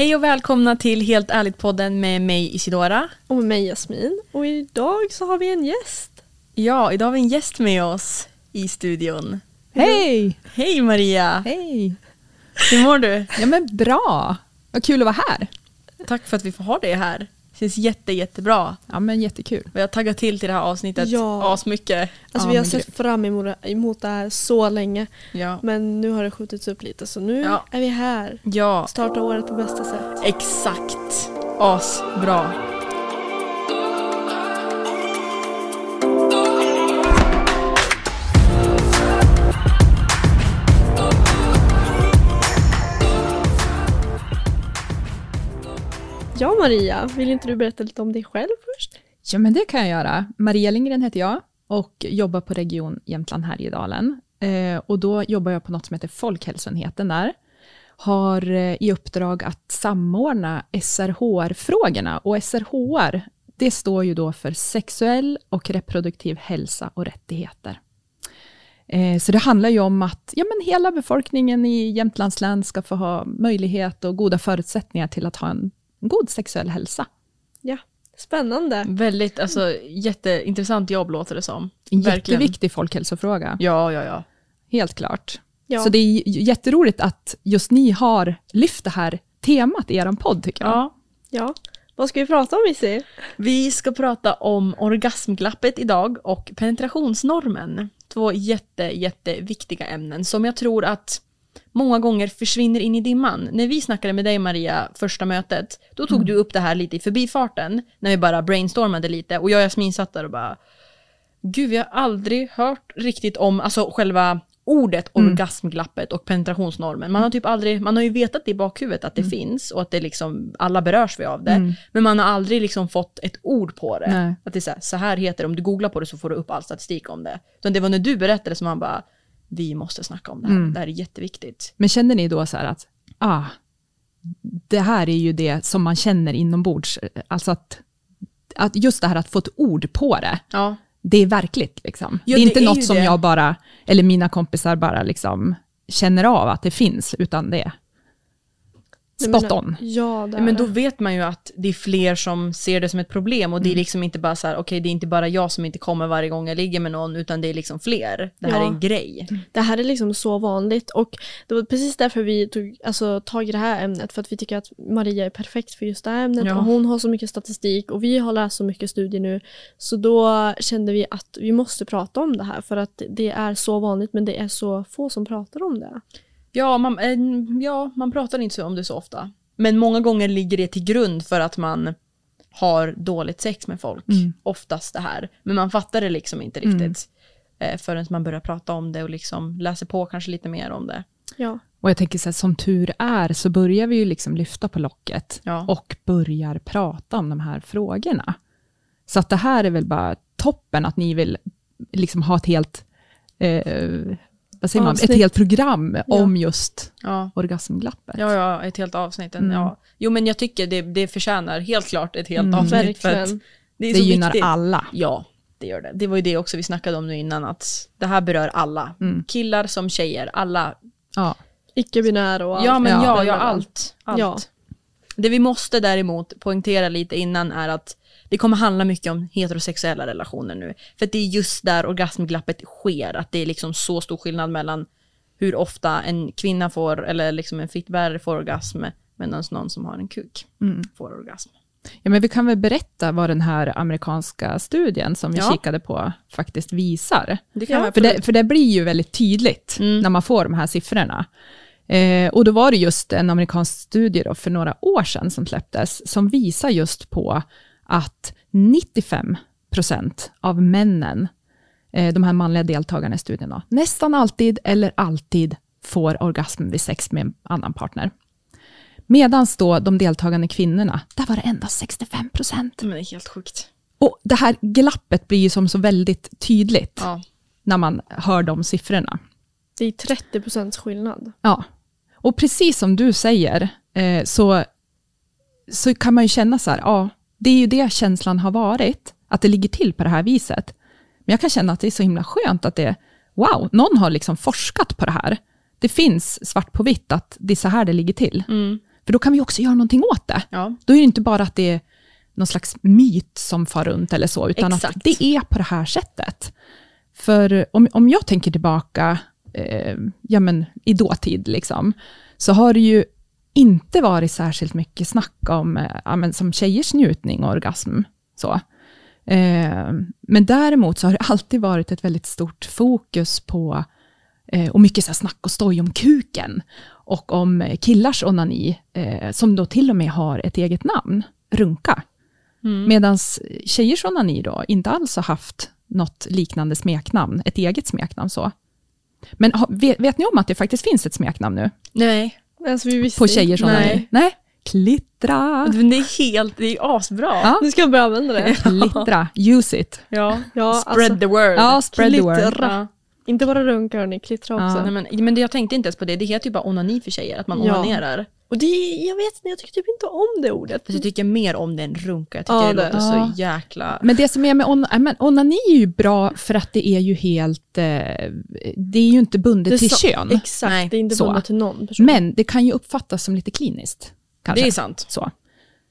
Hej och välkomna till Helt ärligt-podden med mig Isidora. Och med mig Jasmin. Och idag så har vi en gäst. Ja, idag har vi en gäst med oss i studion. Hej! Hej Maria! Hej! Hur mår du? Ja men bra! Vad kul att vara här. Tack för att vi får ha dig här. Känns jätte, jättebra. Ja men jättekul. Vi har taggat till till det här avsnittet Ja. asmycket. Alltså Ja, vi har sett fram emot, emot det här så länge. Ja. Men nu har det skjutits upp lite så nu Ja. är vi här. ja, Starta året på bästa sätt. exakt. Asbra. Ja Maria, vill inte du berätta lite om dig själv först? Ja men det kan jag göra. Maria Lindgren heter jag och jobbar på Region Jämtland Härjedalen. Eh, och då jobbar jag på något som heter Folkhälsoenheten där. Har eh, i uppdrag att samordna SRHR-frågorna och SRHR det står ju då för sexuell och reproduktiv hälsa och rättigheter. Eh, så det handlar ju om att ja, men hela befolkningen i Jämtlands län ska få ha möjlighet och goda förutsättningar till att ha en god sexuell hälsa. Ja, spännande. Väldigt, alltså jätteintressant jobb låter det som. En Verkligen. jätteviktig folkhälsofråga, Ja, ja, ja. helt klart. Ja. Så det är jätteroligt att just ni har lyft det här temat i er podd, tycker jag. ja. ja. Vad ska vi prata om Issi? Vi ska prata om orgasmglappet idag och penetrationsnormen. Två jätte, jätteviktiga ämnen som jag tror att många gånger försvinner in i dimman. När vi snackade med dig Maria första mötet, då tog du upp det här lite i förbifarten, när vi bara brainstormade lite och jag och Jasmin satt där och bara Gud, vi har aldrig hört riktigt om alltså själva ordet orgasmglappet och penetrationsnormen. Man har typ aldrig, man har ju vetat i bakhuvudet att det finns och att det liksom, alla berörs vi av det. Men man har aldrig liksom fått ett ord på det. Nej. Att det är så här, så här heter det, om du googlar på det så får du upp all statistik om det. Utan det var när du berättade som man bara, vi måste snacka om det här, det här är jätteviktigt. Men känner ni då så här att, ah, det här är ju det som man känner inombords, alltså att, att just det här att få ett ord på det, Ja. det är verkligt liksom. Ja, det är det inte är ju något som det. jag bara, eller mina kompisar bara liksom känner av att det finns, utan det spot men- on. Ja, Men då vet man ju att det är fler som ser det som ett problem och det är liksom inte bara så här, okej det är inte bara jag som inte kommer varje gång jag ligger med någon utan det är liksom fler. Det här Ja. är en grej. Det här är liksom så vanligt och det var precis därför vi tog alltså, tag i det här ämnet för att vi tycker att Maria är perfekt för just det här ämnet Ja. och hon har så mycket statistik och vi har läst så mycket studier nu så då kände vi att vi måste prata om det här för att det är så vanligt men det är så få som pratar om det. Ja man, eh, ja, man pratar inte så om det så ofta. Men många gånger ligger det till grund för att man har dåligt sex med folk. Oftast det här. Men man fattar det liksom inte riktigt. Eh, förrän man börjar prata om det och liksom läser på kanske lite mer om det. Ja, Och jag tänker så här, som tur är så börjar vi ju liksom lyfta på locket Ja. och börjar prata om de här frågorna. Så att det här är väl bara toppen att ni vill liksom ha ett helt, eh, vad säger man, ett helt program om just Ja. orgasmglappet. Ja, ja, ett helt avsnitt. Mm. Ja. Jo, men jag tycker det, det förtjänar helt klart ett helt avsnitt. För att det är det så gynnar viktigt. alla. Ja, det gör det. Det var ju det också vi snackade om nu innan, att det här berör alla. Mm. Killar som tjejer, alla. Ja. icke-binär och allt. Ja, men Ja. ja, ja, allt. allt. Ja. Det vi måste däremot poängtera lite innan är att det kommer handla mycket om heterosexuella relationer nu. För det är just där orgasmglappet sker, att det är liksom så stor skillnad mellan hur ofta en kvinna får, eller liksom en fittbärare får orgasm, medan någon som har en kuk Mm. får orgasm. ja, men vi kan väl berätta vad den här amerikanska studien som vi Ja. kikade på faktiskt visar. Det kan Ja, För det, för det blir ju väldigt tydligt Mm. när man får de här siffrorna. Eh, och då var det just en amerikansk studie för några år sedan som släpptes, som visar just på att 95 procent av männen, eh, de här manliga deltagarna i studien, nästan alltid eller alltid får orgasm vid sex med en annan partner. Medan då de deltagande kvinnorna, där var det endast 65 procent. Men det är helt sjukt. Och det här glappet blir ju som så väldigt tydligt Ja. när man hör de siffrorna. Det är 30 procents skillnad. Ja. Och precis som du säger, eh, så, så kan man ju känna så här, ja, det är ju det känslan har varit, att det ligger till på det här viset. Men jag kan känna att det är så himla skönt att det, wow, någon har liksom forskat på det här. Det finns svart på vitt att det är så här det ligger till. För För då kan vi också göra någonting åt det. Ja. Då är det inte bara att det är någon slags myt som far runt eller så, utan Exakt. att det är på det här sättet. För om, om jag tänker tillbaka eh, ja, men, i dåtid, liksom, så har det ju inte varit särskilt mycket snack om eh, ja, men, som tjejers njutning och orgasm. Så. Eh, men däremot så har det alltid varit ett väldigt stort fokus på eh, och mycket så snack och stoj om kuken och om killars onani, som då till och med har ett eget namn, runka. Mm. Medan tjejers onani då inte alls har haft något liknande smeknamn, ett eget smeknamn så. Men vet, vet ni om att det faktiskt finns ett smeknamn nu Nej, Alltså, på inte. tjejers onani? Nej. Nej. Klittra. men det är helt, det är asbra. Ja. Nu ska jag börja använda det. Klittra, use it. Ja. Ja, Spread alltså, the word. Ja, spread the word. klittra. Ja. Inte bara runka hörni, klittra också. Ja. Nej, men, men jag tänkte inte ens på det, det heter ju bara onani för tjejer, att man Ja. onanerar. Och det, jag vet inte, jag tycker typ inte om det ordet. Fast jag tycker mer om det än runka, jag tycker Ja, det, det- låter Ja. så jäkla... Men det som är med on, äh, men onani är ju bra för att det är ju helt, eh, det är ju inte bundet till så- kön. Exakt, Nej, det är inte så. bundet till någon person. Men det kan ju uppfattas som lite kliniskt. Kanske. Det är sant. Så.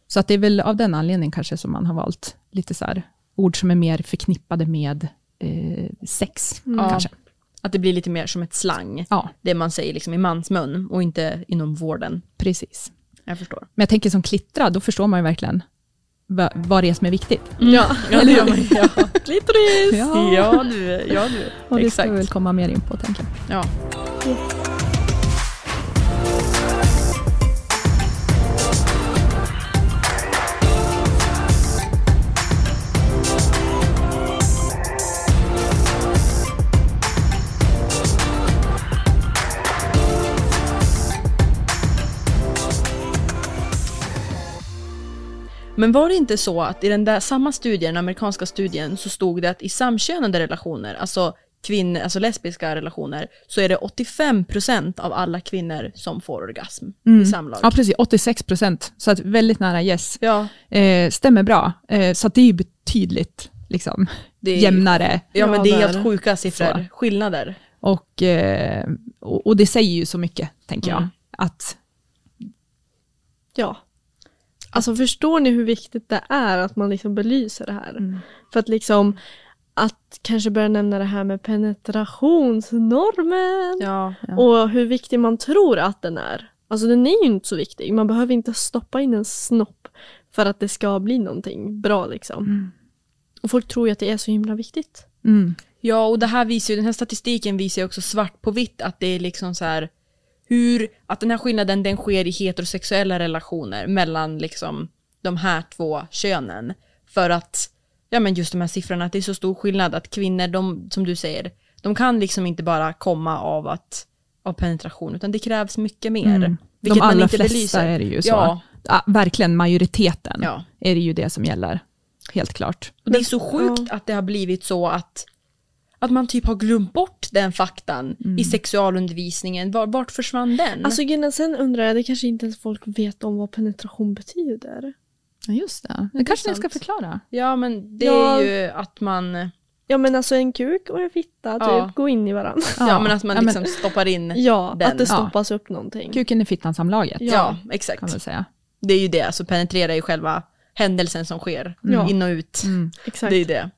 så att det är väl av den anledningen kanske som man har valt lite så här, ord som är mer förknippade med eh, sex. Ja. Kanske. Att det blir lite mer som ett slang. Ja, Det man säger liksom i mansmun och inte inom vården. precis. Jag förstår. Men jag tänker som klittra, då förstår man ju verkligen va, vad det är som är viktigt. Ja, Ja, det gör man. Ja. klitoris! ja du, ja du. Och det ska Exakt. vi väl komma mer in på, tänker jag. Ja. Men var det inte så att i den där samma studien, den amerikanska studien, så stod det att i samkönade relationer, alltså kvinnor, alltså lesbiska relationer, så är det 85% av alla kvinnor som får orgasm i samlag. Ja, precis. 86 procent. Så att väldigt nära yes. Ja, Eh, stämmer bra. Eh, så att det är ju betydligt liksom, är, jämnare. ja, men det är helt sjuka siffror, Så. skillnader. Och, eh, och, och det säger ju så mycket, tänker jag. Mm. Att, Ja. Alltså förstår ni hur viktigt det är att man liksom belyser det här? För att liksom att kanske börja nämna det här med penetrationsnormen Ja. Ja. och hur viktig man tror att den är. Alltså den är ju inte så viktig. Man behöver inte stoppa in en snopp för att det ska bli någonting bra liksom. Och folk tror ju att det är så himla viktigt. mm, Ja, och det här visar ju, den här statistiken visar ju också svart på vitt att det är liksom så här hur, att den här skillnaden den sker i heterosexuella relationer mellan liksom de här två könen. För att, ja men just de här siffrorna, att det är så stor skillnad att kvinnor, de, som du säger, de kan liksom inte bara komma av att, av penetration, utan det krävs mycket mer. mm. Vilket De man allra inte flesta belyser. är det ju så. Ja, Ja, verkligen majoriteten ja. är det ju det som gäller. Helt klart. Och det är så sjukt att det har blivit så att, att man typ har glömt bort den faktan i sexualundervisningen. Var, vart försvann den? Alltså sen undrar jag, det kanske inte ens folk vet om vad penetration betyder. Ja, just det. Det kanske ni ska förklara. ja men det Ja. är ju att man, Ja men alltså en kuk och en fitta typ, Ja. gå in i varandra. ja, men att man ja, liksom stoppar in. Ja, Den. att det Ja. stoppas upp någonting. Kuken i fittan-samlaget, Ja, Ja. exakt. kan man säga. Det är ju det, alltså penetrera ju själva händelsen som sker. Ja. In och ut. Mm. Exakt. Det är ju det.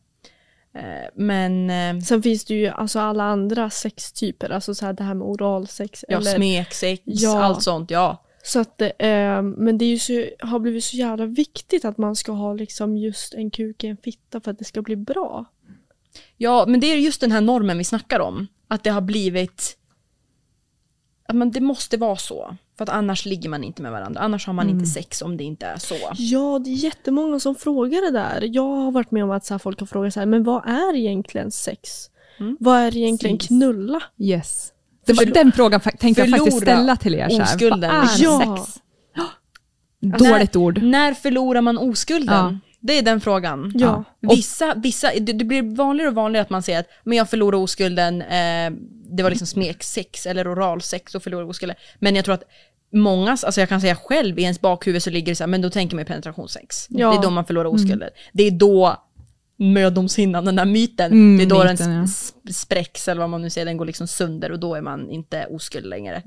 Eh, Men, eh, Sen finns det ju alltså alla andra sextyper, alltså så här det här med oralsex. ja, eller, smeksex, Ja. allt sånt, ja. så att, eh, men det är ju så, har blivit så jävla viktigt att man ska ha liksom just en kuk i en fitta för att det ska bli bra. Ja, men det är just den här normen vi snackar om. Att det har blivit... Att man, det måste vara så. För att annars ligger man inte med varandra. Annars har man inte sex om det inte är så. Ja, det är jättemånga som frågar det där. Jag har varit med om att så här, folk har frågat så här, men vad är egentligen sex? Mm. Vad är egentligen Precis. knulla? Yes. Det var, den frågan tänkte jag faktiskt ställa till er. Så här. oskulden, Vad är liksom. sex? Dåligt ord. När förlorar man oskulden? Ja. Det är den frågan. Ja. Vissa, vissa, det, det blir vanligare och vanligare att man säger att men jag förlorar oskulden, eh, det var liksom smeksex eller oralsex och förlorar oskulden. Men jag tror att många, alltså jag kan säga själv, i ens bakhuvud så ligger det så här, men då tänker man penetrationssex. Ja. Det är då man förlorar oskulden. Det är då mödomshinnan, den där myten, Mm, det är då myten, den ja. sp- spräcks eller vad man nu säger, den går liksom sönder och då är man inte oskuld längre.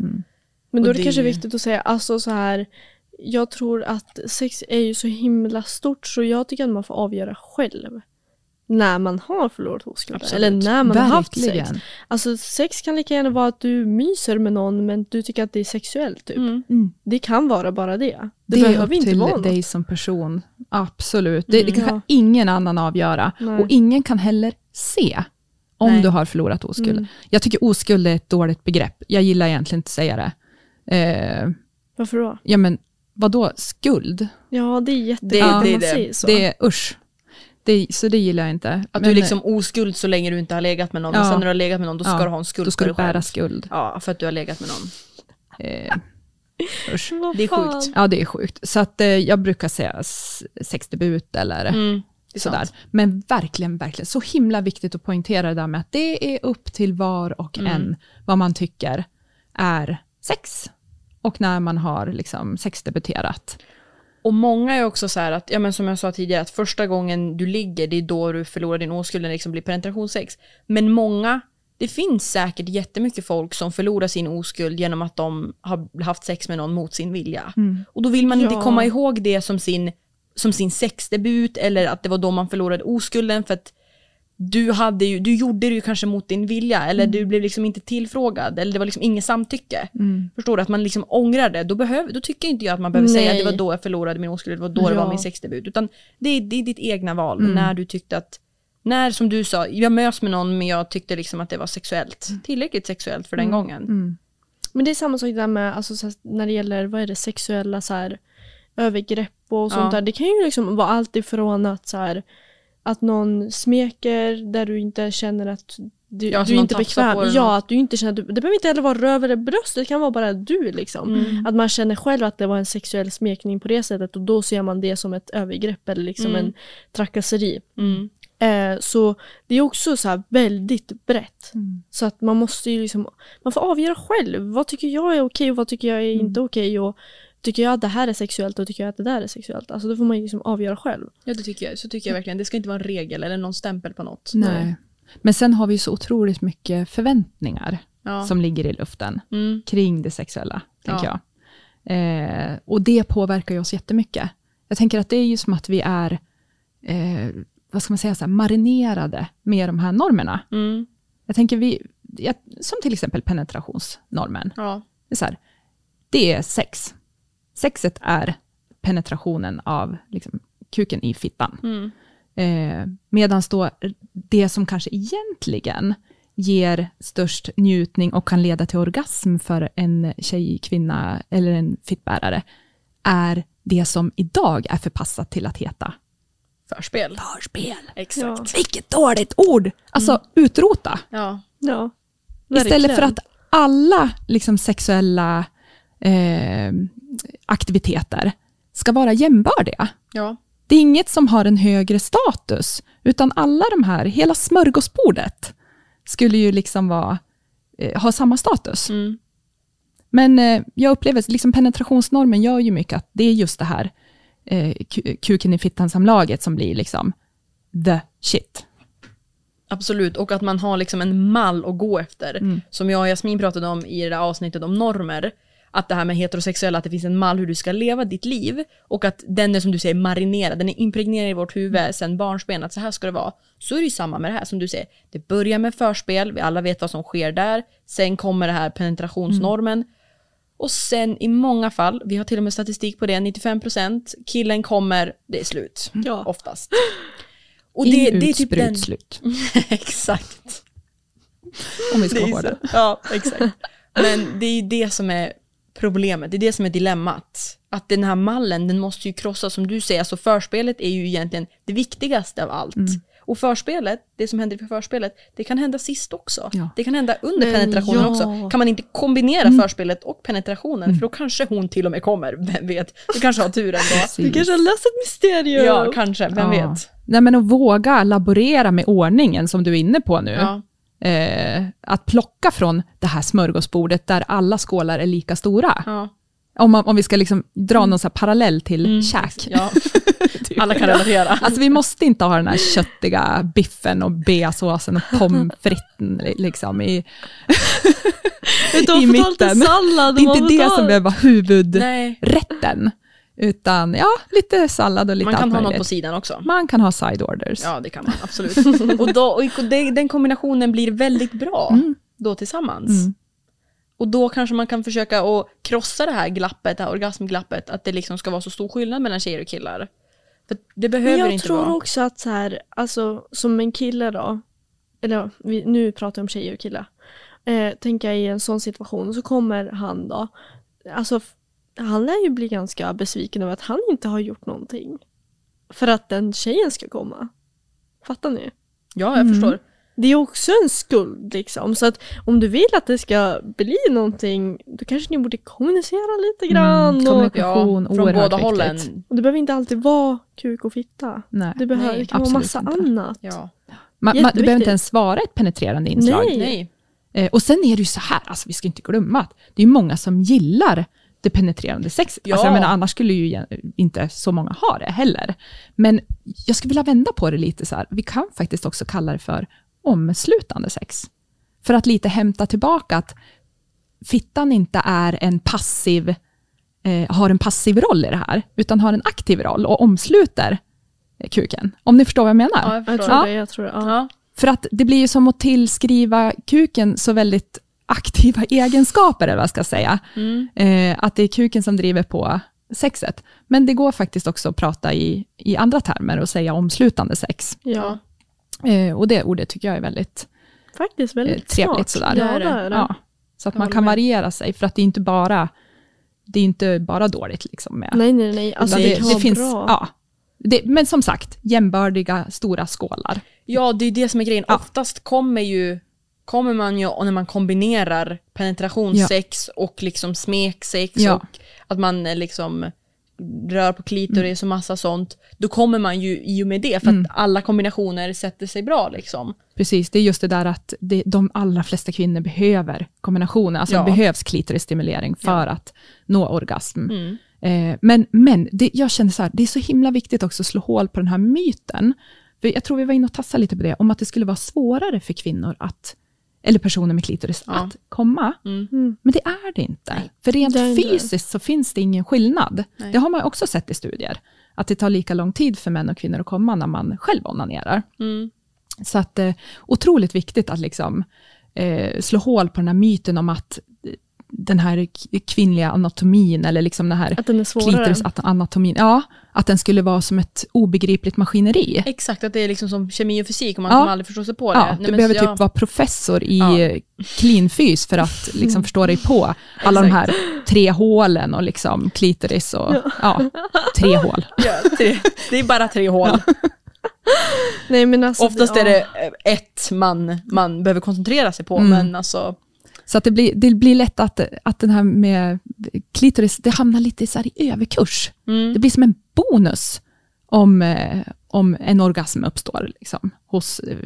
Men då är det, det kanske viktigt att säga, alltså så här, jag tror att sex är ju så himla stort så jag tycker att man får avgöra själv. När man har förlorat oskulden. Eller när man har haft sex. Verkligen. Alltså sex kan lika gärna vara att du myser med någon men du tycker att det är sexuellt typ. Mm. Mm. Det kan vara bara det. Det, Det, är behöver upp inte till vara dig något. som person. Absolut. Det, det Mm, kan ja. ingen annan avgöra. Nej. Och ingen kan heller se om Nej. du har förlorat oskuld. Mm. Jag tycker oskuld är ett dåligt begrepp. Jag gillar egentligen inte att säga det. Eh, Varför då? ja, men vadå skuld? Ja det är Det- jättebra det man det. säger så. Det är usch. Det, så det gillar jag inte. Att Men, du är liksom oskuld så länge du inte har legat med någon. Ja. Och sen när du har legat med någon, då ska Ja, du ha en skuld Då ska du dig själv. bära skuld. Ja, för att du har legat med någon. Eh, usch. Det är sjukt. Ja, det är sjukt. Så att, eh, jag brukar säga sexdebut eller Mm, det är sådär. sant. Men verkligen, verkligen, så himla viktigt att poängtera det där med att det är upp till var och Mm. en vad man tycker är sex. Och när man har liksom sexdebuterat. Och många är också så här att, ja men som jag sa tidigare, att första gången du ligger, det är då du förlorar din oskuld när det liksom blir penetrationssex. Men många, det finns säkert jättemycket folk som förlorar sin oskuld genom att de har haft sex med någon mot sin vilja. Och då vill man inte Ja. komma ihåg det som sin, som sin sexdebut eller att det var då man förlorade oskulden för att du, hade ju, du gjorde det ju kanske mot din vilja eller du blev liksom inte tillfrågad eller det var liksom inget samtycke. Förstår du? Att man liksom ångrar det. Då, behöver, då tycker inte jag att man behöver säga att det Nej. var då jag förlorade min oskuld, det var då det var Ja. min sexdebut. Utan det är, det är ditt egna val. När du tyckte att, när som du sa, jag mös med någon men jag tyckte liksom att det var sexuellt. Tillräckligt sexuellt för den gången. Men det är samma sak där med alltså, när det gäller vad är det, sexuella så här, övergrepp och sånt Ja. där. Det kan ju liksom vara allt ifrån att så här, att någon smeker där du inte känner att du, Ja, du är inte bekväm. Ja, att du inte känner du, det behöver inte heller vara röv eller bröst, det kan vara bara du liksom. Mm. Att man känner själv att det var en sexuell smekning på det sättet och då ser man det som ett övergrepp eller liksom Mm. en trakasseri. Mm. Eh, så det är också så här väldigt brett. Så att man måste ju liksom, man får avgöra själv. Vad tycker jag är okej och vad tycker jag är inte okej och tycker jag att det här är sexuellt och tycker jag att det där är sexuellt. Alltså då får man ju liksom avgöra själv. Ja, det tycker jag. Så tycker jag verkligen. Det ska inte vara en regel eller någon stämpel på något. Nej. Men sen har vi så otroligt mycket förväntningar Ja. som ligger i luften Mm. kring det sexuella, tänker Ja. jag. Eh, och det påverkar ju oss jättemycket. Jag tänker att det är ju som att vi är, eh, vad ska man säga, så här, marinerade med de här normerna. Mm. Jag tänker vi, som till exempel penetrationsnormen. Ja. Det är, så här, det är sex. Sexet är penetrationen av liksom, kuken i fittan. Mm. Eh, Medan då det som kanske egentligen ger störst njutning och kan leda till orgasm för en tjej, kvinna eller en fittbärare är det som idag är förpassat till att heta Förspel. förspel. Exakt. Vilket dåligt ord! Alltså utrota. Ja. Ja. Istället för att alla liksom, sexuella eh, aktiviteter ska vara jämbördiga. Ja. Det är inget som har en högre status, utan alla de här, hela smörgåsbordet skulle ju liksom vara, eh, ha samma status. Mm. Men eh, jag upplever att liksom penetrationsnormen gör ju mycket att det är just det här eh, ku- kuken i fittan-samlaget som blir liksom the shit. Absolut, och att man har liksom en mall att gå efter. Mm. Som jag och Jasmin pratade om i det där avsnittet om normer. Att det här med heterosexuella, att det finns en mall hur du ska leva ditt liv. Och att den är som du säger marinerad, den är impregnerad i vårt huvud sen barnsben, att så här ska det vara. Så är det ju samma med det här som du säger. Det börjar med förspel, vi alla vet vad som sker där. Sen kommer det här penetrationsnormen. Mm. Och sen i många fall, vi har till och med statistik på det, 95% killen kommer, det är slut. Ja. Oftast. Och In, det, det är typ sprut, den... slut. Exakt. Om vi ska Det vara hårda. Ja, exakt. Men det är ju det som är problemet, det är det som är dilemmat. Att den här mallen, den måste ju krossas som du säger, alltså förspelet är ju egentligen det viktigaste av allt. Mm. Och förspelet, det som händer i förspelet, det kan hända sist också. Ja. Det kan hända under Men penetrationen ja. också. Kan man inte kombinera Mm. förspelet och penetrationen, för då kanske hon till och med kommer, vem vet? Du kanske har tur ändå. Du kanske har löst ett mysterium. Ja, kanske, vem Ja. vet? Nej, men att våga laborera med ordningen som du är inne på nu. Ja. Eh, att plocka från det här smörgåsbordet där alla skålar är lika stora. Ja. Om, man, om vi ska liksom dra någon så parallell till käk. ja. Alla kan relatera. Alltså vi måste inte ha den här köttiga biffen och beasåsen och pommes fritesen liksom i, i mitten. sallad. Det är inte det som behöver vara huvudrätten. Nej. Utan ja, lite sallad och lite Man kan allt ha något på sidan också. Man kan ha side orders. Ja, det kan man absolut. och, då, och den kombinationen blir väldigt bra Mm. då tillsammans. Mm. Och då kanske man kan försöka att krossa det här glappet, det här orgasmglappet, att det liksom ska vara så stor skillnad mellan tjejer och killar. För det behöver jag inte tror vara. också att så här, alltså som en kille då, eller vi, nu pratar jag om tjejer och killar. Eh, tänker jag i en sån situation så kommer han då, alltså han lär ju bli ganska besviken över att han inte har gjort någonting. För att den tjejen ska komma. Fattar ni? Ja, jag Mm. förstår. Det är också en skuld liksom. Så att om du vill att det ska bli någonting, då kanske ni borde kommunicera lite grann. Mm, och, kommunikation, Ja, från båda hållen. och det behöver inte alltid vara kuk och fitta. Nej. Det, behöver, Nej, det kan vara absolut massa inte. annat. Ja. Man, man, det behöver inte ens vara ett penetrerande inslag. Nej. Nej. Eh, och sen är det ju så här, alltså, vi ska inte glömma att det är många som gillar det penetrerande sexet. Ja. Alltså, jag menar, annars skulle ju inte så många ha det heller. Men jag skulle vilja vända på det lite så här. Vi kan faktiskt också kalla det för omslutande sex. För att lite hämta tillbaka att fittan inte är en passiv, eh, har en passiv roll i det här, utan har en aktiv roll och omsluter kuken. Om ni förstår vad jag menar? Ja, jag Jag tror det, jag tror det. Ja. För att det blir ju som att tillskriva kuken så väldigt aktiva egenskaper, eller vad jag ska säga. Mm. Eh, att det är kuken som driver på sexet. Men det går faktiskt också att prata i, i andra termer och säga omslutande sex. Ja. Eh, och det ordet tycker jag är väldigt Faktiskt eh, väldigt trevligt. smart. Sådär. Det är Ja, det. det är det. Ja. Så att Jag man kan med. variera sig, för att det är inte bara, det är inte bara dåligt. Liksom med, Nej, nej, nej. Alltså, det, kan vara finns, bra. ja, det, Men som sagt, jämbördiga stora skålar. Ja, det är det som är grejen. Ja. Oftast kommer ju kommer man ju när man kombinerar penetrationssex och liksom smeksex Ja. och att man eh, liksom rör på klitoris och massa sånt, då kommer man ju i och med det för Mm. att alla kombinationer sätter sig bra liksom. Precis, det är just det där att det, de allra flesta kvinnor behöver kombinationer, alltså Ja. det behövs klitorisstimulering för Ja. att nå orgasm. Mm. Eh, men men det, jag känner så här, det är så himla viktigt också att slå hål på den här myten, för jag tror vi var inne och tassade lite på det, om att det skulle vara svårare för kvinnor att, eller personer med klitoris, Ja. att komma. Mm. Mm. Men det är det inte. Nej. För rent Det det. fysiskt så finns det ingen skillnad. Nej. Det har man också sett i studier, att det tar lika lång tid för män och kvinnor att komma när man själv onanerar. Mm. Så att eh, otroligt viktigt att liksom, eh, slå hål på den här myten om att eh, den här kvinnliga anatomin, eller liksom den här Att den är svårare. klitoris-anatomin, ja, att den skulle vara som ett obegripligt maskineri. Exakt, att det är liksom som kemi och fysik och man Ja. kommer aldrig förstå sig på det. Ja, Nej, du behöver typ ja. vara professor i Ja. ja. cleanfys för att liksom förstå dig på alla de här tre hålen och liksom klitoris och ja, tre hål. Ja, tre, det är bara tre hål. Nej, men alltså, Oftast ja. är det ett man man behöver koncentrera sig på, Mm. men alltså Så att det, blir, det blir lätt att, att den här med klitoris, det hamnar lite så i överkurs. mm. Det blir som en bonus om, eh, om en orgasm uppstår liksom, hos eh,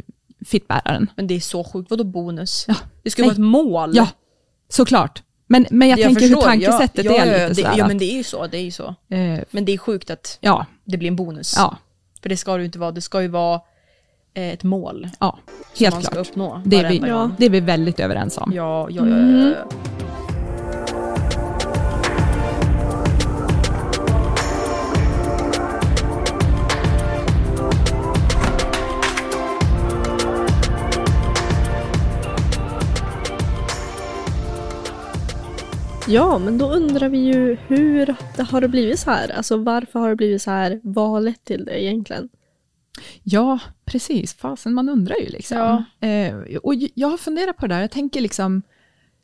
fittbäraren. Men det är så sjukt, vadå bonus? Ja. Det ska Nej. vara ett mål. Ja, såklart. Men, men jag, tänker hur förstår. tankesättet ja, ja, är ja, lite det. Ja men det är ju så, det är ju så. eh, Men det är sjukt att det blir en bonus. ja, För det ska det ju inte vara, det ska ju vara ett mål ja, som helt man ska klart. uppnå Det är, vi, gång. det är vi väldigt överens om. Ja, ja, ja, ja, Mm. ja. Ja, men då undrar vi ju hur det har det blivit så här? Alltså varför har det blivit så här? Vad har lett till det egentligen? Ja, precis. Fasen, man undrar ju liksom. Ja. Eh, och jag har funderat på det där. Jag tänker liksom,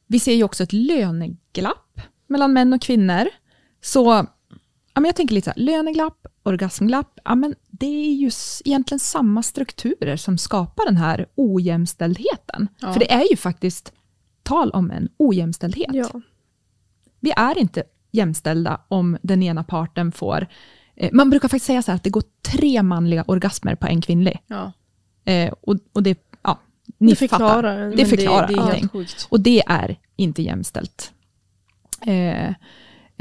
vi ser ju också ett löneglapp mellan män och kvinnor. Så ja, men jag tänker lite så här, löneglapp, orgasmglapp, ja, men det är ju egentligen samma strukturer som skapar den här ojämställdheten. Ja. För det är ju faktiskt tal om en ojämställdhet. Ja. Vi är inte jämställda om den ena parten får... Eh, man brukar faktiskt säga så här att det går tre manliga orgasmer på en kvinnlig. ja. Eh, och, och det, ja, ni Det förklarar fattar. Det förklarar det, det är allting. Och det är inte jämställt. Eh,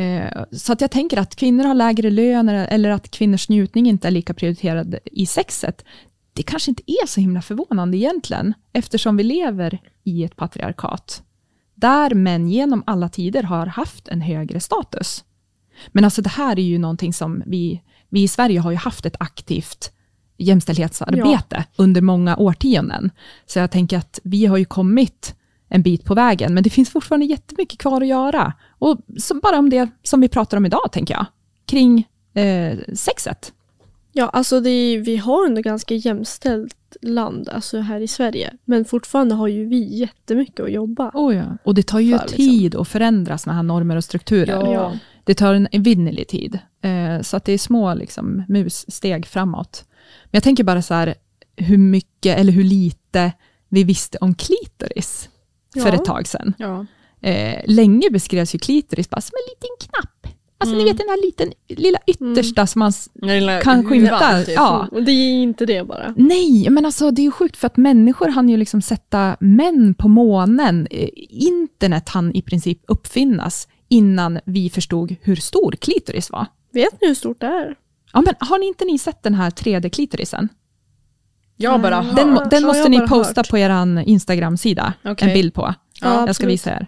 eh, så att jag tänker att kvinnor har lägre lön eller- eller att kvinnors njutning inte är lika prioriterad i sexet. Det kanske inte är så himla förvånande egentligen, eftersom vi lever i ett patriarkat, där män genom alla tider har haft en högre status. Men alltså det här är ju någonting som vi, vi i Sverige har ju haft ett aktivt jämställdhetsarbete under många årtionden. Så jag tänker att vi har ju kommit en bit på vägen, men det finns fortfarande jättemycket kvar att göra. Och så bara om det som vi pratar om idag, tänker jag, kring eh, sexet. Ja, alltså det vi har ändå ganska jämställt land, alltså här i Sverige. Men fortfarande har ju vi jättemycket att jobba. Oh ja. Och det tar ju För, liksom. tid att förändra såna här normer och strukturer. Ja. Det tar en evinnerlig tid. Eh, så att det är små liksom, mussteg framåt. Men jag tänker bara så här, hur mycket eller hur lite vi visste om klitoris för Ja. ett tag sedan. Ja. Eh, länge beskrevs ju klitoris bara som en liten knapp. Alltså Mm. ni vet den här liten, lilla yttersta som man... Lilla Kan skymta, typ. ja. Och det är inte det bara. Nej, men alltså det är ju sjukt för att människor hann ju liksom sätta män på månen. Eh, Internet hann i princip uppfinnas innan vi förstod hur stor klitoris var. Vet ni hur stort det är? Ja, men har ni inte ni sett den här 3D-klitorisen? Jag bara Mm. hört. Den, den måste ni posta hört. på er Instagram-sida, Okej. en bild på. Ja, jag ska absolut. visa er.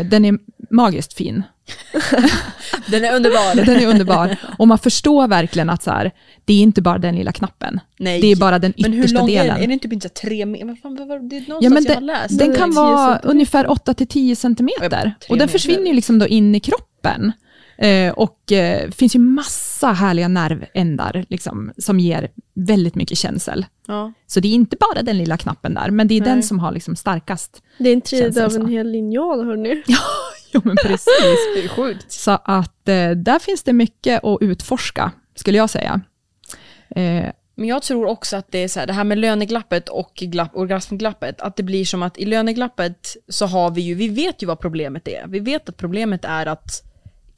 Eh, den är magiskt fin. Den är underbar. Den är underbar. Och man förstår verkligen att så här, det är inte bara den lilla knappen. Nej. Det är bara den men hur yttersta lång är delen. den? Är den typ inte så här tre meter? Det? är någonstans Ja, men jag har den, läst. den Det är kan 10 vara ungefär 8-10 Ja, centimeter. Och den försvinner ju liksom då in i kroppen. Eh, och eh, finns ju massa härliga nervändar liksom, som ger väldigt mycket känsel. Ja. Så det är inte bara den lilla knappen där, men det är den Nej. som har liksom starkast. Det är en tredjedel det av en hel linjal hörni. Jo, men precis. Det är sjukt. Så att eh, där finns det mycket att utforska, skulle jag säga. Eh, Men jag tror också att det är så här, det här med löneglappet och glapp, orgasmglappet, att det blir som att i löneglappet så har vi ju, vi vet ju vad problemet är. Vi vet att problemet är att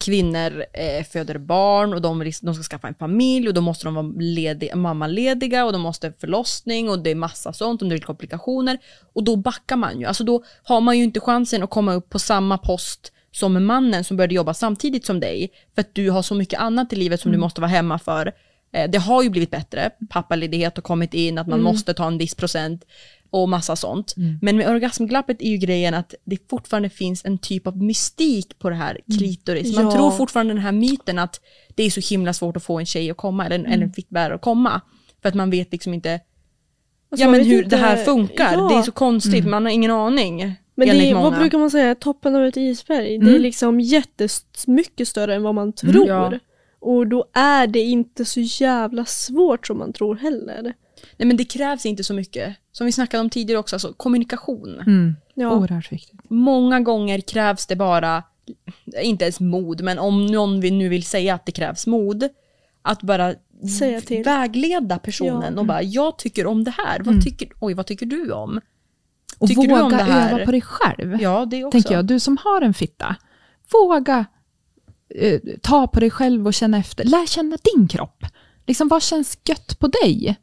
kvinnor eh, föder barn och de, de ska skaffa en familj och då måste de vara ledig, mammalediga och de måste förlossning och det är massa sånt och det är komplikationer. Och då backar man ju. Alltså då har man ju inte chansen att komma upp på samma post som mannen som började jobba samtidigt som dig för att du har så mycket annat i livet som du måste vara hemma för. Eh, Det har ju blivit bättre, pappaledighet har kommit in, att man måste ta en viss procent och massa sånt. Men med orgasmglappet är ju grejen att det fortfarande finns en typ av mystik på det här klitoris. Man Ja. tror fortfarande den här myten att det är så himla svårt att få en tjej att komma, eller en, eller en fittbärare att komma. För att man vet liksom inte, Alltså, ja men hur inte- det här funkar. Ja. Det är så konstigt, man har ingen aning. Men det är, vad brukar man säga, toppen av ett isberg. Det är Mm. liksom jättemycket större än vad man tror. Ja. Och då är det inte så jävla svårt som man tror heller. Nej men det krävs inte så mycket. Som vi snackade om tidigare också, alltså kommunikation. mm, Ja. Oerhört viktigt. Många gånger krävs det bara, inte ens mod, men om någon nu vill säga att det krävs mod, att bara Säga till. vägleda personen Ja. och bara, jag tycker om det här, vad, tycker, oj, vad tycker du om? Och Tycker du våga om det här? öva på dig själv. Ja, det också. tänker jag. Du som har en fitta, våga eh, ta på dig själv och känna efter. Lär känna din kropp. Liksom, vad känns gött på dig?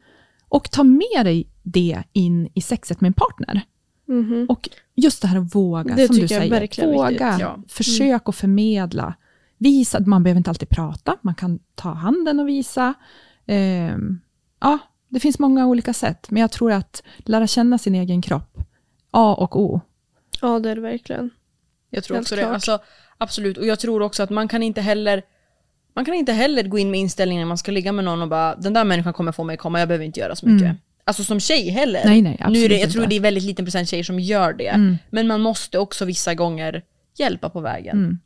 Och ta med dig det in i sexet med en partner. Mhm. Och just det här att våga, Det som du säger. våga, ja. försök att förmedla. Visa, att man behöver inte alltid prata, man kan ta handen och visa. Ehm, ja, det finns många olika sätt, men jag tror att lära känna sin egen kropp, A och O. Ja, det är det verkligen. Jag tror Helt också klart. det. Alltså, absolut. Och jag tror också att man kan inte heller man kan inte heller gå in med inställningen när man ska ligga med någon och bara den där människan kommer få mig att komma, jag behöver inte göra så mycket. Mm. Alltså som tjej heller. Nej, nej, nu är absolut det, jag tror inte. det är väldigt liten procent tjejer som gör det. Mm. Men man måste också vissa gånger hjälpa på vägen. Mm.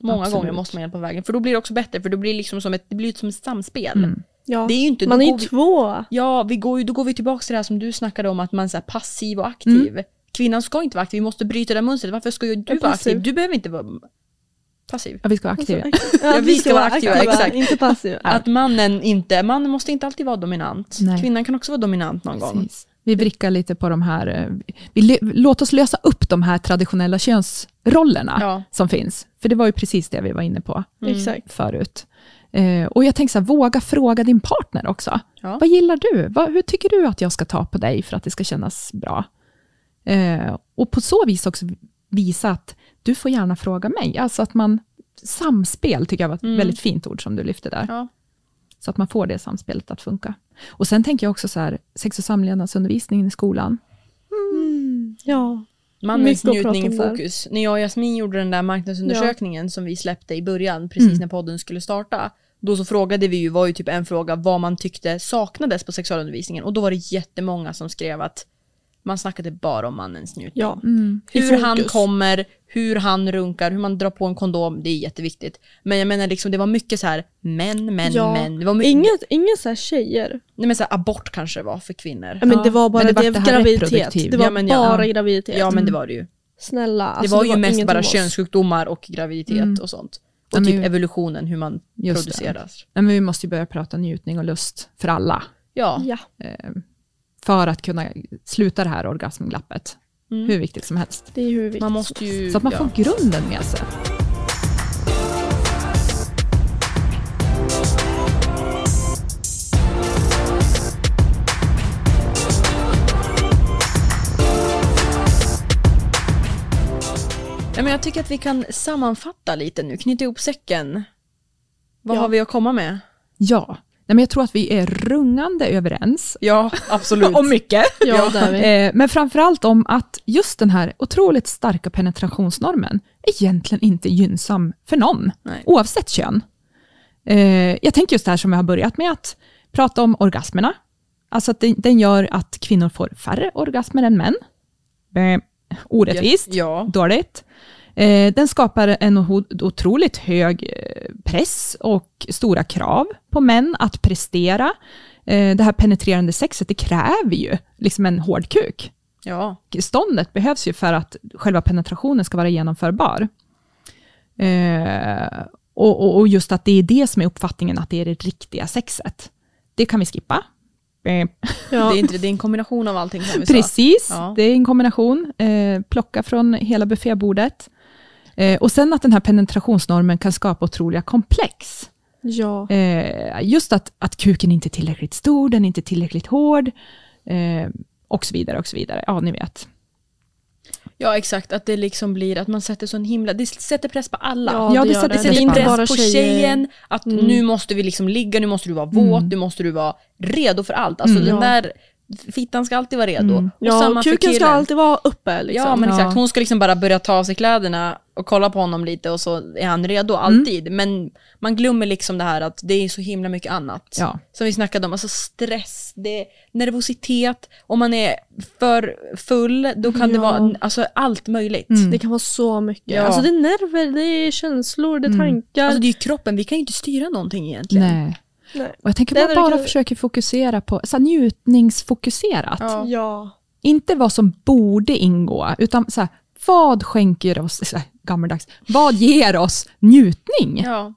Många absolut. gånger måste man hjälpa på vägen. För då blir det också bättre, för då blir det liksom som ett, det blir som ett samspel. Mm. Ja. Det är ju inte, man är ju vi- två. Ja, vi går, ju- då går vi tillbaka till det här som du snackade om, att man är så här passiv och aktiv. Mm. Kvinnan ska inte vara aktiv, vi måste bryta det här mönstret. Varför ska ju du vara aktiv? Du behöver inte vara passiv. Ja, vi ska vara aktiva. Ja, vi ska vara aktiva, exakt. inte passiva. Att mannen inte, mannen måste inte alltid vara dominant. Nej. Kvinnan kan också vara dominant någon gång. Precis. Vi vrickar lite på de här, eh, vi, låt oss lösa upp de här traditionella könsrollerna Ja. som finns. För det var ju precis det vi var inne på Mm. Förut. Eh, och jag tänker så här, våga fråga din partner också. Ja. Vad gillar du? Vad, hur tycker du att jag ska ta på dig för att det ska kännas bra? Eh, och på så vis också visa att du får gärna fråga mig. Alltså att man, samspel tycker jag var ett Mm. väldigt fint ord som du lyfte där. Ja. Så att man får det samspelet att funka. Och sen tänker jag också så här, sex och samlevnadsundervisningen i skolan. Mm. Ja. Mannens njutning i om där. fokus. När jag och Jasmin gjorde den där marknadsundersökningen som vi släppte i början, precis Mm. när podden skulle starta. Då så frågade vi ju, var ju typ en fråga, vad man tyckte saknades på sexualundervisningen. Och då var det jättemånga som skrev att man snackade bara om mannens njutning. Ja. Mm. Hur han kommer, hur han runkar, hur man drar på en kondom, det är jätteviktigt. Men jag menar liksom, det var mycket så här män, män, Ja. män. Det var mycket, Inget, inget så här tjejer. nej men så här, abort kanske det var för kvinnor. Ja, men det var bara men det det, var det graviditet. Det var Ja, men ja. bara graviditet. Ja men det var det ju. Snälla. Det alltså, var ju mest ingenting bara med oss. könssjukdomar och graviditet Mm. och sånt. Ja, Och men typ evolutionen, hur man det. produceras. Nej, men vi måste ju börja prata njutning och lust för alla. Ja. Ja. För att kunna sluta det här orgasmglappet. Mm. Hur viktigt som helst. Det är hur viktigt Man måste ju... Så att man ja. får grunden med sig. Ja, men jag tycker att vi kan sammanfatta lite nu, knyta ihop säcken. Vad Ja. har vi att komma med? Ja, Nej, men jag tror att vi är rungande överens Ja, absolut. om mycket. Ja, vi. Eh, Men framförallt om att just den här otroligt starka penetrationsnormen egentligen inte är gynnsam för någon, Nej. oavsett kön. Eh, Jag tänker just det här som jag har börjat med, att prata om orgasmerna. Alltså att den- den gör att kvinnor får färre orgasmer än män. Eh, Orättvist, Ja. dåligt. Eh, Den skapar en otroligt hög eh, press och stora krav på män att prestera. Eh, Det här penetrerande sexet, det kräver ju liksom en hård kuk. Ja. Ståndet behövs ju för att själva penetrationen ska vara genomförbar. Och, och, och just att det är det som är uppfattningen, att det är det riktiga sexet. Det kan vi skippa. Ja. Det, är inte, det är en kombination av allting som vi sa. Precis, Ja. det är en kombination. Eh, plocka från hela buffébordet. Eh, och sen att den här penetrationsnormen kan skapa otroliga komplex. ja. Eh, just att, att kuken inte är tillräckligt stor, den är inte tillräckligt hård. Eh, och så vidare och så vidare. Ja, ni vet. Ja, exakt. Att det liksom blir att man sätter sån himla... Det sätter press på alla. Ja, Ja, det det sätter det. press bara på tjejer. tjejen, att Mm. nu måste vi liksom ligga, nu måste du vara våt, Mm. nu måste du vara redo för allt. Alltså Mm. den Ja. där fittan ska alltid vara redo. Mm. Och Ja, samma för kuken ska alltid vara uppe. Liksom. Ja men Ja. exakt, hon ska liksom bara börja ta av sig kläderna och kolla på honom lite och så är han redo alltid. Men man glömmer liksom det här att det är så himla mycket annat. Ja. Som vi snackade om, alltså stress, det nervositet, om man är för full då kan det Ja. vara alltså, allt möjligt. Mm. Det kan vara så mycket. Ja. Alltså det är nerver, det är känslor, det är Mm. tankar. Alltså det är ju kroppen, vi kan ju inte styra någonting egentligen. Nej. Nej. Och jag tänker Det man bara kan- försöker fokusera på så här, njutningsfokuserat. Ja. Ja. Inte vad som borde ingå, utan så här, vad skänker oss, så här, gammaldags, vad ger oss njutning? Ja.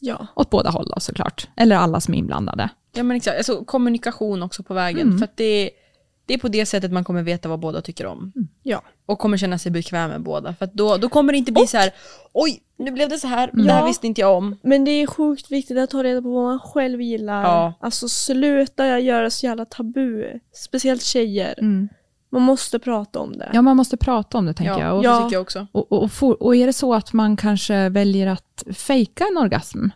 Ja. Åt båda håll då, såklart. Eller alla som är inblandade. Ja men exakt, alltså, kommunikation också på vägen. Mm. För att det, det är på det sättet man kommer veta vad båda tycker om. Ja. Och kommer känna sig bekväm med båda. För att då, då kommer det inte bli så här, oj, nu blev det så här, det här Ja. visste inte jag om. Men det är sjukt viktigt att ta reda på vad man själv gillar. Ja. Alltså sluta göra så jävla tabu. Speciellt tjejer. Man måste prata om det. Ja, man måste prata om det, tänker Ja, jag. Och, det Ja. tycker jag också. och, och, och, och är det så att man kanske väljer att fejka en orgasm,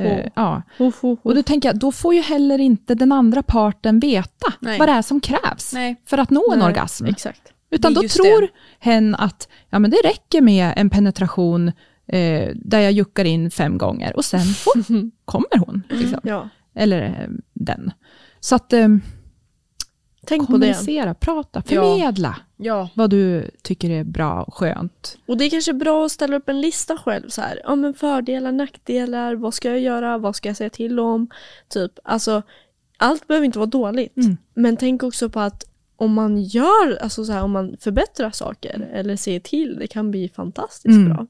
Eh, ja, Hoho. och då tänker jag, då får ju heller inte den andra parten veta Nej. vad det är som krävs Nej. för att nå en Nej, orgasm. Exakt. Utan Det då tror hen att ja, men det räcker med en penetration eh, där jag juckar in fem gånger och sen får, kommer hon. Liksom. Ja. Eller eh, den. Så att eh, Tänk kommunicera, prata, Ja. förmedla Ja, vad du tycker är bra och skönt. Och det är kanske bra att ställa upp en lista själv. Så här. Ja, men fördelar, nackdelar, vad ska jag göra, vad ska jag säga till om? Typ, alltså, allt behöver inte vara dåligt. Mm. Men tänk också på att om man gör, alltså så här, om man förbättrar saker eller ser till, det kan bli fantastiskt Mm. bra.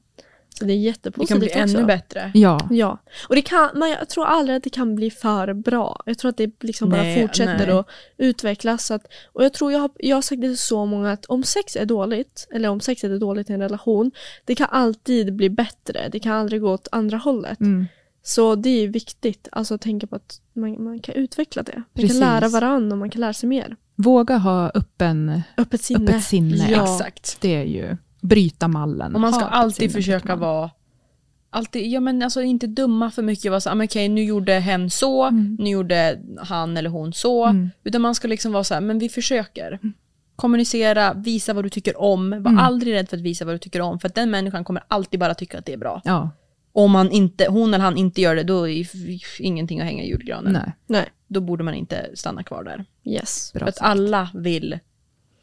Så det är det jättepositivt kan bli också. ännu bättre. Ja, Ja, och det kan, men jag tror aldrig att det kan bli för bra. Jag tror att det liksom bara Nej, fortsätter nej. att utvecklas. Så att, och jag tror jag har, jag har sagt det till så många att om sex är dåligt, eller om sexet är dåligt i en relation, det kan alltid bli bättre. Det kan aldrig gå åt andra hållet. mm. Så det är viktigt alltså, att tänka på att man, man kan utveckla det. Man Precis. kan lära varandra och man kan lära sig mer. våga ha öppen, Öppet sinne. öppet sinne. Ja. Exakt. Det är ju bryta mallen. Och man ska alltid försöka vara Alltid, ja men alltså inte dumma för mycket, vara så, ah, men okej nu gjorde hen så, Mm. nu gjorde han eller hon så. Mm. Utan man ska liksom vara så här, men vi försöker. kommunicera, visa vad du tycker om. Var Mm. aldrig rädd för att visa vad du tycker om, för att den människan kommer alltid bara tycka att det är bra. Ja, Om man inte, hon eller han inte gör det, då är ingenting att hänga i julgranen. nej. Nej. Då borde man inte stanna kvar där. Yes. Bra För att alla vill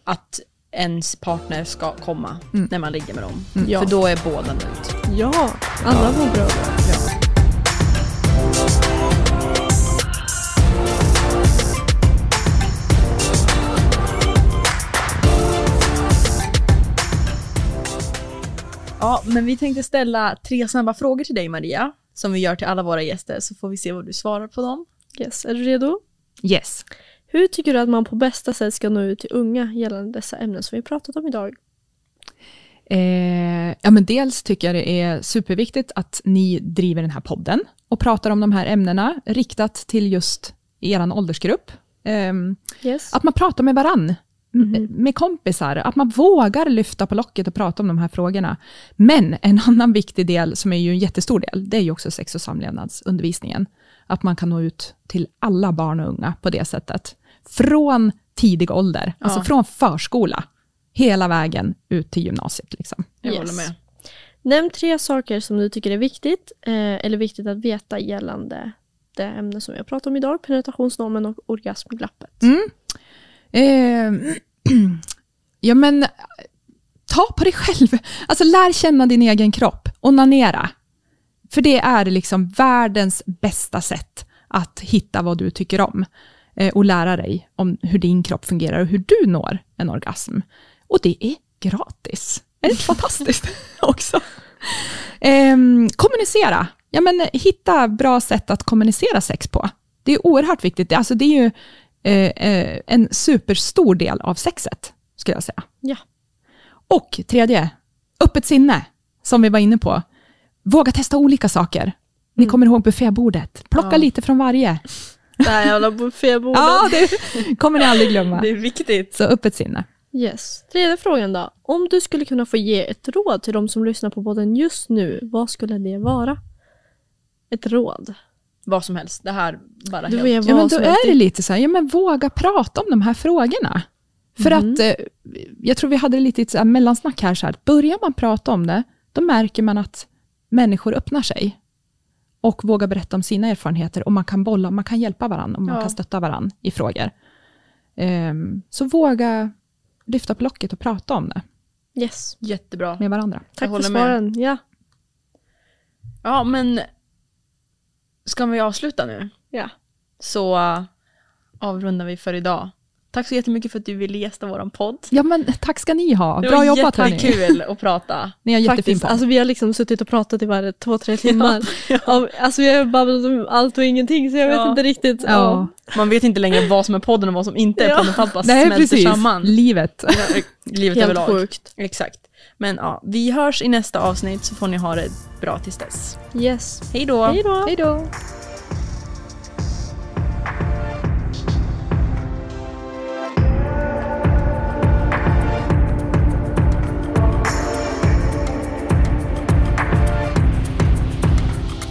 att ens partner ska komma Mm. när man ligger med dem. Ja. För då är båda nöjda. Ja, alla mår bra. Ja, men vi tänkte ställa tre snabba frågor till dig Maria, som vi gör till alla våra gäster, så får vi se vad du svarar på dem. Yes. Är du redo? Yes. Hur tycker du att man på bästa sätt ska nå ut till unga gällande dessa ämnen som vi pratat om idag? Eh, ja, men dels tycker jag det är superviktigt att ni driver den här podden och pratar om de här ämnena riktat till just er åldersgrupp. Ehm, Yes. att man pratar med varann, m- med kompisar, att man vågar lyfta på locket och prata om de här frågorna. Men en annan viktig del, som är ju en jättestor del, det är ju också sex och samlevnadsundervisningen. Att man kan nå ut till alla barn och unga på det sättet. Från tidig ålder, alltså Ja. från förskola, hela vägen ut till gymnasiet. Liksom. Jag Yes. håller med. Nämn tre saker som du tycker är viktigt eh, eller viktigt att veta gällande det ämne som vi har pratat om idag, penetrationsnormen och orgasmglappet. Mm. Eh, ja, men ta på dig själv. Alltså lär känna din egen kropp. Onanera. För det är liksom världens bästa sätt att hitta vad du tycker om och lära dig om hur din kropp fungerar och hur du når en orgasm. Och det är gratis. Är det inte fantastiskt också? Ehm, kommunicera. Ja, men, hitta bra sätt att kommunicera sex på. Det är oerhört viktigt. Alltså, det är ju eh, eh, en superstor del av sexet, skulle jag säga. Ja. Och tredje, öppet sinne, som vi var inne på. Våga testa olika saker. Ni kommer ihåg buffébordet. Plocka Ja. lite från varje. Det här jävla buffébordet. Ja, det kommer ni aldrig glömma. Det är viktigt. Så öppet sinne. Yes. Tredje frågan då. Om du skulle kunna få ge ett råd till de som lyssnar på podden just nu, vad skulle det vara? Ett råd. Vad som helst. Det här bara Du helt... Ja, men då är det lite så här, ja, men våga prata om de här frågorna. För Mm. att, eh, jag tror vi hade lite ett så här mellansnack här, så här, att börjar man prata om det, då märker man att människor öppnar sig och vågar berätta om sina erfarenheter och man kan bolla, man kan hjälpa varandra och man Ja. kan stötta varandra i frågor. Ehm, så våga lyfta på locket och prata om det Yes. Jättebra. med varandra. Tack för med. svaren. Ja. Ja, men ska vi avsluta nu? Ja. Så uh, avrundar vi för idag. Tack så jättemycket för att du ville gästa vår podd. Ja, men tack ska ni ha. Det Bra var jobbat hörni. jättekul att prata. Ni har jättefin Faktiskt, podd. alltså vi har liksom suttit och pratat i bara två, tre timmar. Av, alltså vi har babblat om allt och ingenting så jag vet Ja. inte riktigt. ja. Man vet inte längre vad som är podden och vad som inte är Ja. podden. För allt bara Nej, smälter precis. samman. Livet. Ja, Livet Helt överlag. sjukt. Exakt. Men ja, vi hörs i nästa avsnitt så får ni ha det bra tills dess. Yes. Hej då! Hej då. Hej då.